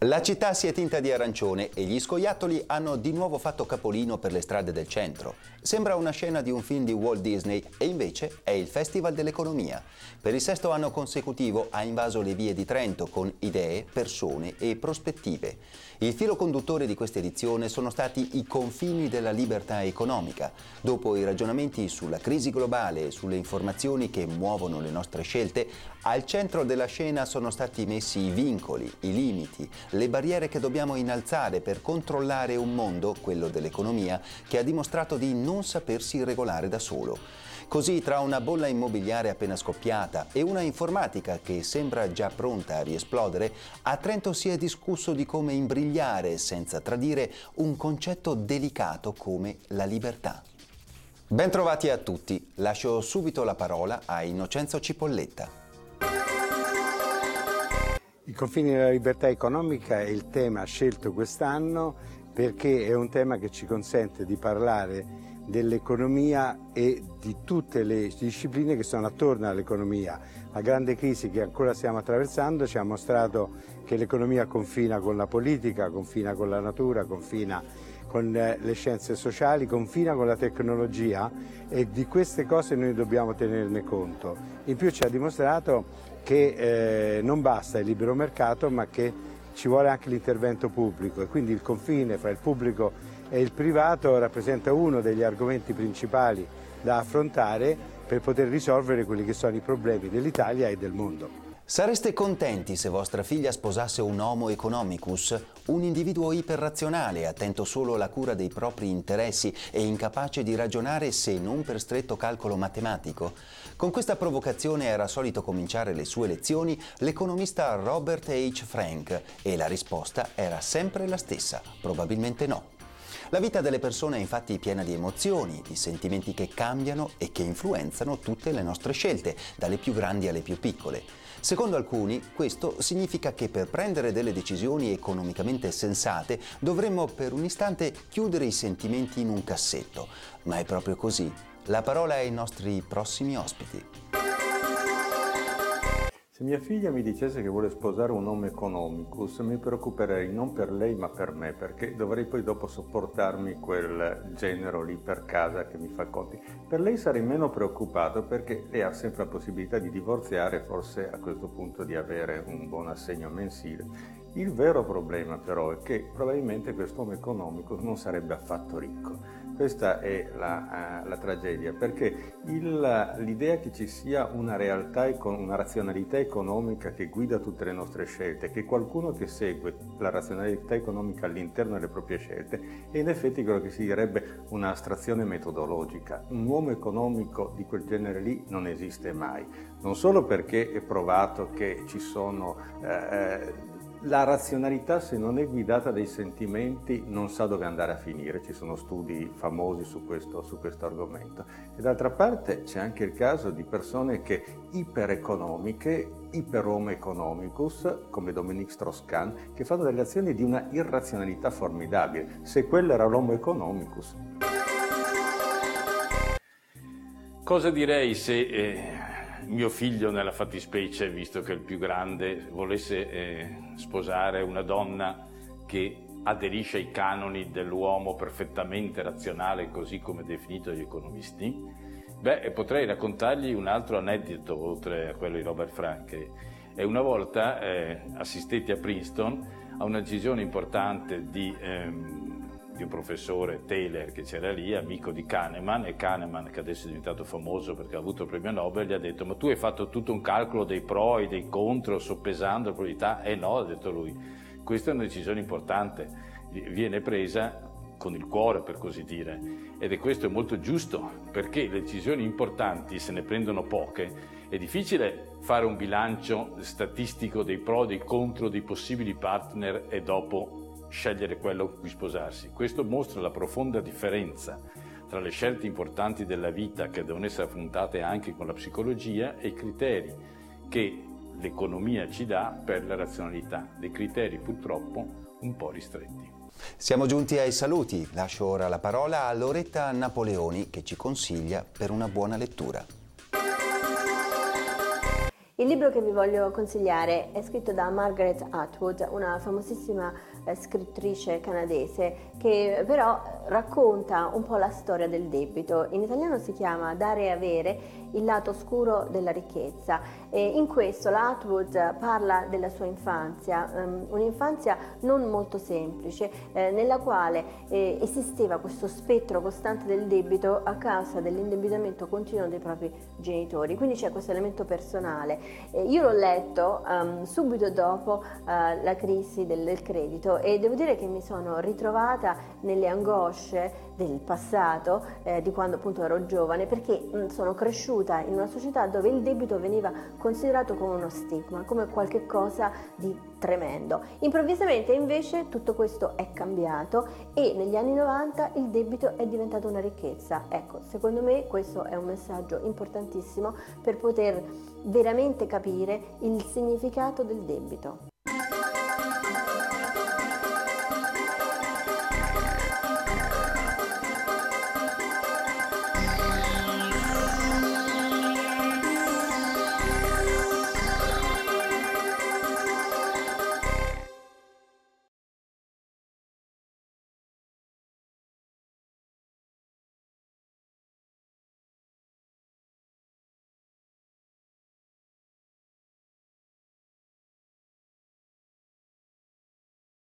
La città si è tinta di arancione e gli scoiattoli hanno di nuovo fatto capolino per le strade del centro. Sembra una scena di un film di Walt Disney e invece è il Festival dell'Economia. Per il sesto anno consecutivo ha invaso le vie di Trento con idee, persone e prospettive. Il filo conduttore di questa edizione sono stati i confini della libertà economica. Dopo i ragionamenti sulla crisi globale e sulle informazioni che muovono le nostre scelte, al centro della scena sono stati messi i vincoli, i limiti, le barriere che dobbiamo innalzare per controllare un mondo, quello dell'economia, che ha dimostrato di non sapersi regolare da solo. Così tra una bolla immobiliare appena scoppiata e una informatica che sembra già pronta a riesplodere, a Trento si è discusso di come imbrigliare senza tradire un concetto delicato come la libertà. Bentrovati a tutti, lascio subito la parola a Innocenzo Cipolletta. I confini della libertà economica è il tema scelto quest'anno perché è un tema che ci consente di parlare dell'economia e di tutte le discipline che sono attorno all'economia. La grande crisi che ancora stiamo attraversando ci ha mostrato che l'economia confina con la politica, confina con la natura, confina con eh, le scienze sociali, confina con la tecnologia e di queste cose noi dobbiamo tenerne conto. In più ci ha dimostrato che eh, non basta il libero mercato ma che ci vuole anche l'intervento pubblico e quindi il confine fra il pubblico e il privato rappresenta uno degli argomenti principali da affrontare per poter risolvere quelli che sono i problemi dell'Italia e del mondo. Sareste contenti se vostra figlia sposasse un homo economicus, un individuo iperrazionale, attento solo alla cura dei propri interessi e incapace di ragionare se non per stretto calcolo matematico? Con questa provocazione era solito cominciare le sue lezioni l'economista Robert H. Frank e la risposta era sempre la stessa, probabilmente no. La vita delle persone è infatti piena di emozioni, di sentimenti che cambiano e che influenzano tutte le nostre scelte, dalle più grandi alle più piccole. Secondo alcuni, questo significa che per prendere delle decisioni economicamente sensate dovremmo per un istante chiudere i sentimenti in un cassetto. Ma è proprio così. La parola ai nostri prossimi ospiti. Se mia figlia mi dicesse che vuole sposare un uomo economicus, mi preoccuperei non per lei ma per me, perché dovrei poi dopo sopportarmi quel genero lì per casa che mi fa conti. Per lei sarei meno preoccupato perché lei ha sempre la possibilità di divorziare, forse a questo punto di avere un buon assegno mensile. Il vero problema però è che probabilmente quest'uomo economico non sarebbe affatto ricco questa è la, uh, la tragedia, perché il, l'idea che ci sia una realtà, una razionalità economica che guida tutte le nostre scelte, che qualcuno che segue la razionalità economica all'interno delle proprie scelte, è in effetti quello che si direbbe un'astrazione metodologica. Un uomo economico di quel genere lì non esiste mai, non solo perché è provato che ci sono... Eh, la razionalità, se non è guidata dai sentimenti, non sa dove andare a finire. Ci sono studi famosi su questo, su questo argomento. E d'altra parte c'è anche il caso di persone che ipereconomiche, iperhomo economicus, come Dominique Strauss-Kahn, che fanno delle azioni di una irrazionalità formidabile. Se quello era l'homo economicus. Cosa direi se... Eh mio figlio nella fattispecie, visto che è il più grande, volesse eh, sposare una donna che aderisce ai canoni dell'uomo perfettamente razionale, così come definito dagli economisti, beh, potrei raccontargli un altro aneddoto, oltre a quello di Robert Frank. E una volta eh, assistetti a Princeton a una decisione importante di... Ehm, di un professore Taylor che c'era lì, amico di Kahneman, e Kahneman, che adesso è diventato famoso perché ha avuto il premio Nobel, gli ha detto ma tu hai fatto tutto un calcolo dei pro e dei contro, soppesando la probabilità? E eh no, ha detto lui, questa è una decisione importante, viene presa con il cuore per così dire, ed è questo molto giusto, perché le decisioni importanti se ne prendono poche, è difficile fare un bilancio statistico dei pro e dei contro dei possibili partner e dopo scegliere quello con cui sposarsi. Questo mostra la profonda differenza tra le scelte importanti della vita che devono essere affrontate anche con la psicologia e i criteri che l'economia ci dà per la razionalità, dei criteri purtroppo un po' ristretti. Siamo giunti ai saluti, lascio ora la parola a Loretta Napoleoni che ci consiglia per una buona lettura. Il libro che vi voglio consigliare è scritto da Margaret Atwood, una famosissima eh, scrittrice canadese che però racconta un po' la storia del debito. In italiano si chiama Dare e avere, il lato oscuro della ricchezza. E in questo la Atwood parla della sua infanzia, um, un'infanzia non molto semplice, eh, nella quale eh, esisteva questo spettro costante del debito a causa dell'indebitamento continuo dei propri genitori. Quindi c'è questo elemento personale. Io l'ho letto um, subito dopo uh, la crisi del, del credito e devo dire che mi sono ritrovata nelle angosce del passato, eh, di quando appunto ero giovane, perché mh, sono cresciuta in una società dove il debito veniva considerato come uno stigma, come qualcosa di tremendo. Improvvisamente invece tutto questo è cambiato e negli anni 90 il debito è diventato una ricchezza. Ecco, secondo me questo è un messaggio importantissimo per poter veramente capire il significato del debito.